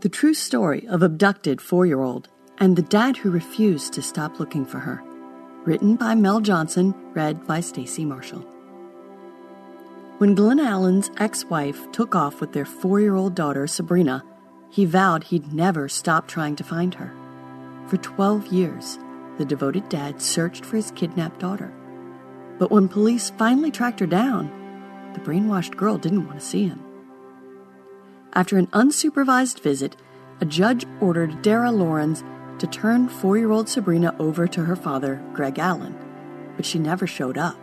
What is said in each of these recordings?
The true story of abducted four year old and the dad who refused to stop looking for her. Written by Mel Johnson, read by Stacy Marshall. When Glenn Allen's ex wife took off with their four year old daughter, Sabrina, he vowed he'd never stop trying to find her. For 12 years, the devoted dad searched for his kidnapped daughter. But when police finally tracked her down, the brainwashed girl didn't want to see him. After an unsupervised visit, a judge ordered Dara Lorenz to turn four year old Sabrina over to her father, Greg Allen, but she never showed up.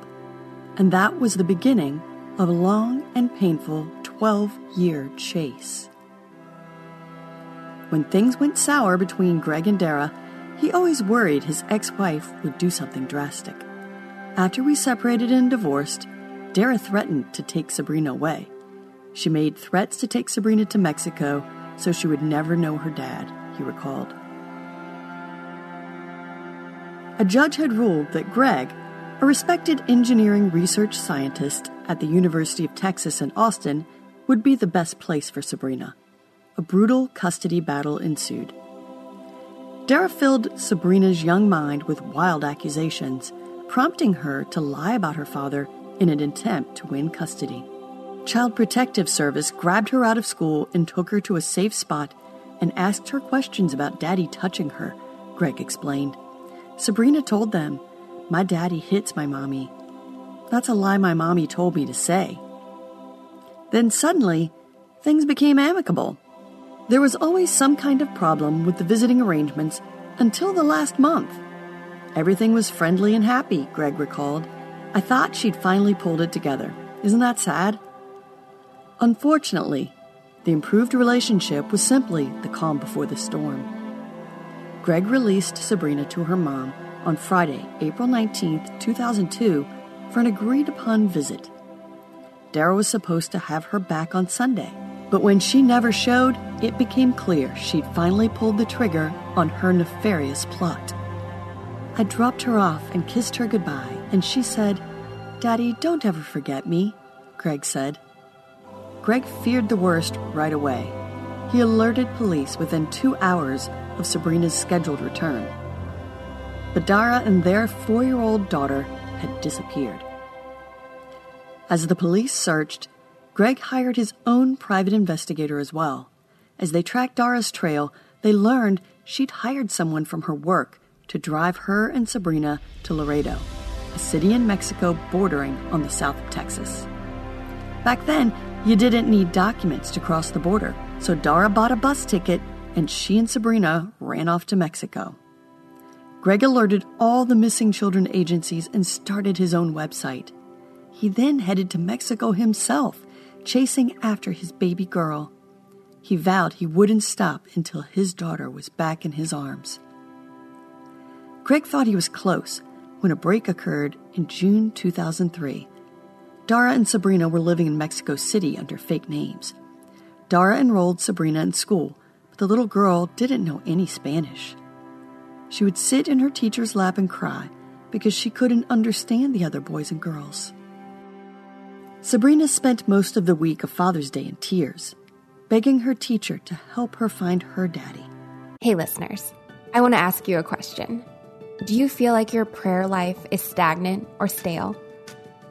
And that was the beginning of a long and painful 12 year chase. When things went sour between Greg and Dara, he always worried his ex wife would do something drastic. After we separated and divorced, Dara threatened to take Sabrina away. She made threats to take Sabrina to Mexico so she would never know her dad, he recalled. A judge had ruled that Greg, a respected engineering research scientist at the University of Texas in Austin, would be the best place for Sabrina. A brutal custody battle ensued. Dara filled Sabrina's young mind with wild accusations, prompting her to lie about her father in an attempt to win custody. Child Protective Service grabbed her out of school and took her to a safe spot and asked her questions about daddy touching her, Greg explained. Sabrina told them, My daddy hits my mommy. That's a lie my mommy told me to say. Then suddenly, things became amicable. There was always some kind of problem with the visiting arrangements until the last month. Everything was friendly and happy, Greg recalled. I thought she'd finally pulled it together. Isn't that sad? Unfortunately, the improved relationship was simply the calm before the storm. Greg released Sabrina to her mom on Friday, April 19, 2002, for an agreed upon visit. Dara was supposed to have her back on Sunday, but when she never showed, it became clear she'd finally pulled the trigger on her nefarious plot. I dropped her off and kissed her goodbye, and she said, Daddy, don't ever forget me, Greg said. Greg feared the worst right away. He alerted police within two hours of Sabrina's scheduled return. But Dara and their four year old daughter had disappeared. As the police searched, Greg hired his own private investigator as well. As they tracked Dara's trail, they learned she'd hired someone from her work to drive her and Sabrina to Laredo, a city in Mexico bordering on the south of Texas. Back then, you didn't need documents to cross the border, so Dara bought a bus ticket and she and Sabrina ran off to Mexico. Greg alerted all the missing children agencies and started his own website. He then headed to Mexico himself, chasing after his baby girl. He vowed he wouldn't stop until his daughter was back in his arms. Greg thought he was close when a break occurred in June 2003. Dara and Sabrina were living in Mexico City under fake names. Dara enrolled Sabrina in school but the little girl didn't know any Spanish. She would sit in her teacher's lap and cry because she couldn't understand the other boys and girls. Sabrina spent most of the week of Father's Day in tears, begging her teacher to help her find her daddy. Hey, listeners, I want to ask you a question. Do you feel like your prayer life is stagnant or stale?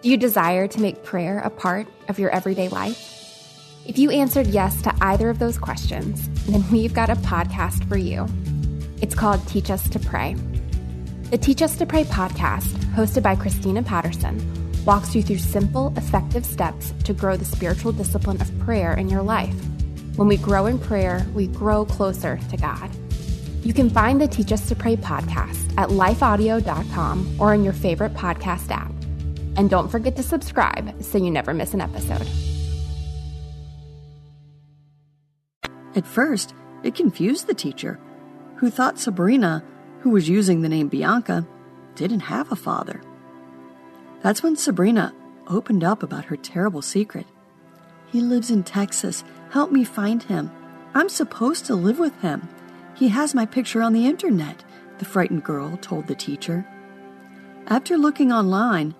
Do you desire to make prayer a part of your everyday life? If you answered yes to either of those questions, then we've got a podcast for you. It's called Teach Us to Pray. The Teach Us to Pray podcast, hosted by Christina Patterson, walks you through simple, effective steps to grow the spiritual discipline of prayer in your life. When we grow in prayer, we grow closer to God. You can find the Teach Us to Pray podcast at lifeaudio.com or in your favorite podcast app. And don't forget to subscribe so you never miss an episode. At first, It confused the teacher, who thought Sabrina, who was using the name Bianca, didn't have a father. That's when Sabrina opened up about her terrible secret. He lives in Texas. Help me find him. I'm supposed to live with him. He has my picture on the internet, the frightened girl told the teacher. After looking online,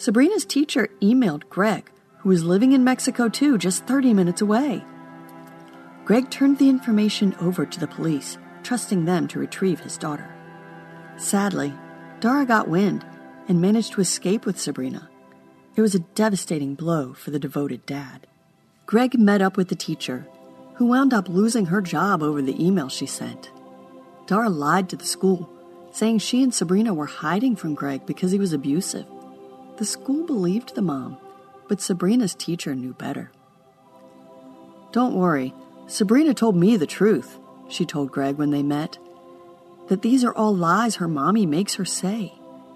Sabrina's teacher emailed Greg, who was living in Mexico too, just 30 minutes away. Greg turned the information over to the police, trusting them to retrieve his daughter. Sadly, Dara got wind and managed to escape with Sabrina. It was a devastating blow for the devoted dad. Greg met up with the teacher, who wound up losing her job over the email she sent. Dara lied to the school, saying she and Sabrina were hiding from Greg because he was abusive. The school believed the mom, but Sabrina's teacher knew better. Don't worry, Sabrina told me the truth, she told Greg when they met. That these are all lies her mommy makes her say.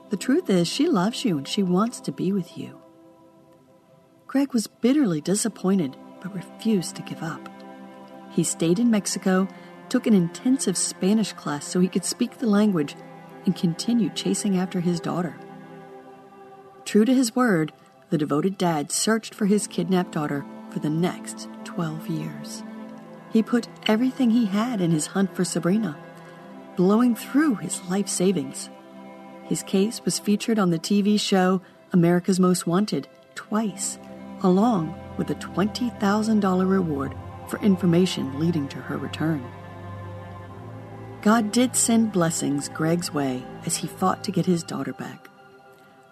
The truth is, she loves you and she wants to be with you. Greg was bitterly disappointed but refused to give up. He stayed in Mexico, took an intensive Spanish class so he could speak the language, and continued chasing after his daughter. True to his word, the devoted dad searched for his kidnapped daughter for the next 12 years. He put everything he had in his hunt for Sabrina, blowing through his life savings. His case was featured on the TV show America's Most Wanted twice, along with a $20,000 reward for information leading to her return. God did send blessings Greg's way as he fought to get his daughter back.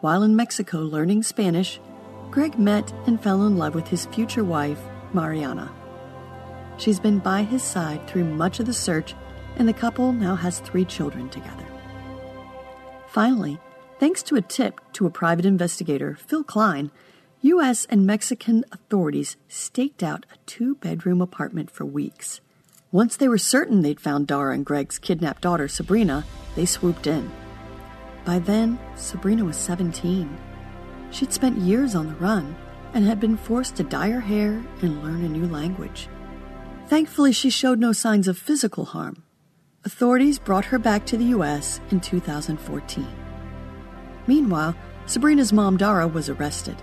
While in Mexico learning Spanish, Greg met and fell in love with his future wife, Mariana. She's been by his side through much of the search, and the couple now has three children together. Finally, thanks to a tip to a private investigator, Phil Klein, U.S. and Mexican authorities staked out a two bedroom apartment for weeks. Once they were certain they'd found Dara and Greg's kidnapped daughter, Sabrina, they swooped in. By then, Sabrina was 17. She'd spent years on the run and had been forced to dye her hair and learn a new language. Thankfully, she showed no signs of physical harm. Authorities brought her back to the U.S. in 2014. Meanwhile, Sabrina's mom, Dara, was arrested.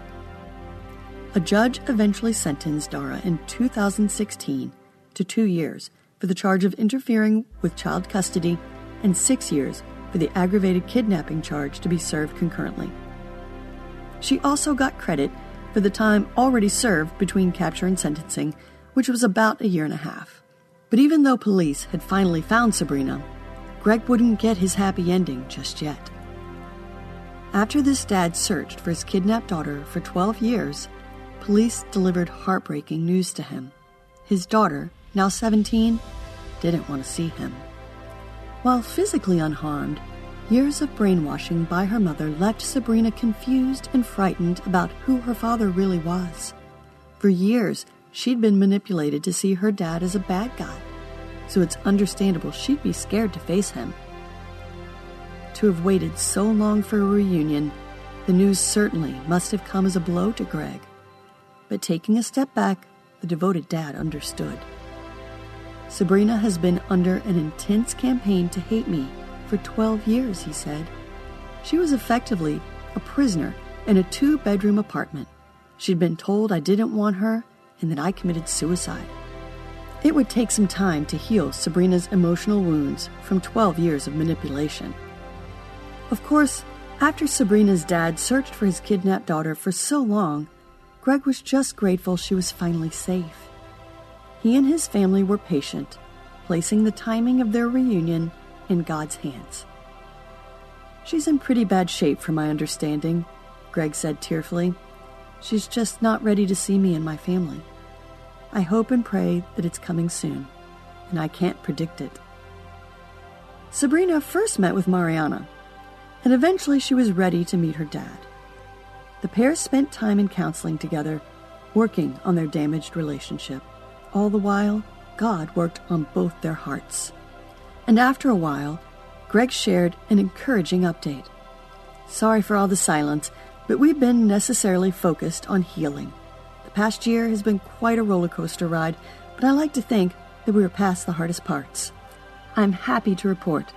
A judge eventually sentenced Dara in 2016 to two years for the charge of interfering with child custody and six years for the aggravated kidnapping charge to be served concurrently. She also got credit for the time already served between capture and sentencing, which was about a year and a half. But even though police had finally found Sabrina, Greg wouldn't get his happy ending just yet. After this dad searched for his kidnapped daughter for 12 years, police delivered heartbreaking news to him. His daughter, now 17, didn't want to see him. While physically unharmed, years of brainwashing by her mother left Sabrina confused and frightened about who her father really was. For years, she'd been manipulated to see her dad as a bad guy, so it's understandable she'd be scared to face him. To have waited so long for a reunion, the news certainly must have come as a blow to Greg. But taking a step back, the devoted dad understood. Sabrina has been under an intense campaign to hate me for 12 years, he said. She was effectively a prisoner in a two bedroom apartment. She'd been told I didn't want her and that I committed suicide. It would take some time to heal Sabrina's emotional wounds from 12 years of manipulation. Of course, after Sabrina's dad searched for his kidnapped daughter for so long, Greg was just grateful she was finally safe. He and his family were patient, placing the timing of their reunion in God's hands. She's in pretty bad shape, from my understanding, Greg said tearfully. She's just not ready to see me and my family. I hope and pray that it's coming soon, and I can't predict it. Sabrina first met with Mariana, and eventually she was ready to meet her dad. The pair spent time in counseling together, working on their damaged relationship. All the while, God worked on both their hearts. And after a while, Greg shared an encouraging update. Sorry for all the silence, but we've been necessarily focused on healing. The past year has been quite a roller coaster ride, but I like to think that we are past the hardest parts. I'm happy to report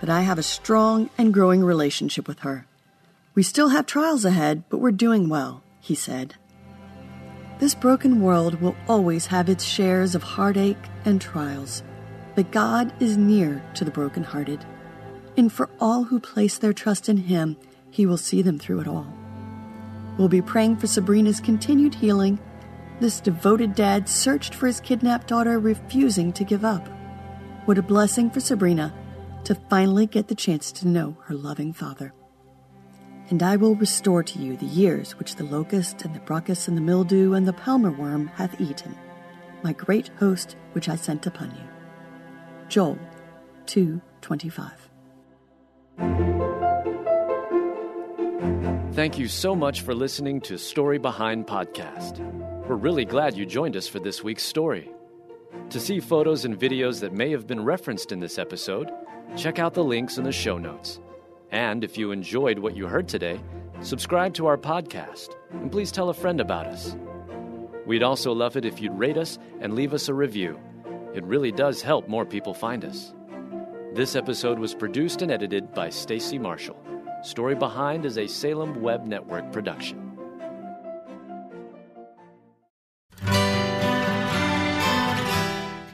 that I have a strong and growing relationship with her. We still have trials ahead, but we're doing well, he said. This broken world will always have its shares of heartache and trials, but God is near to the brokenhearted. And for all who place their trust in Him, He will see them through it all. We'll be praying for Sabrina's continued healing. This devoted dad searched for his kidnapped daughter, refusing to give up. What a blessing for Sabrina to finally get the chance to know her loving father. And I will restore to you the years which the locust and the bruchus and the mildew and the palmer worm hath eaten, my great host which I sent upon you. Joel 2:25. Thank you so much for listening to Story Behind Podcast. We're really glad you joined us for this week's story. To see photos and videos that may have been referenced in this episode, check out the links in the show notes. And if you enjoyed what you heard today, subscribe to our podcast and please tell a friend about us. We'd also love it if you'd rate us and leave us a review. It really does help more people find us. This episode was produced and edited by Stacy Marshall. Story Behind is a Salem Web Network production.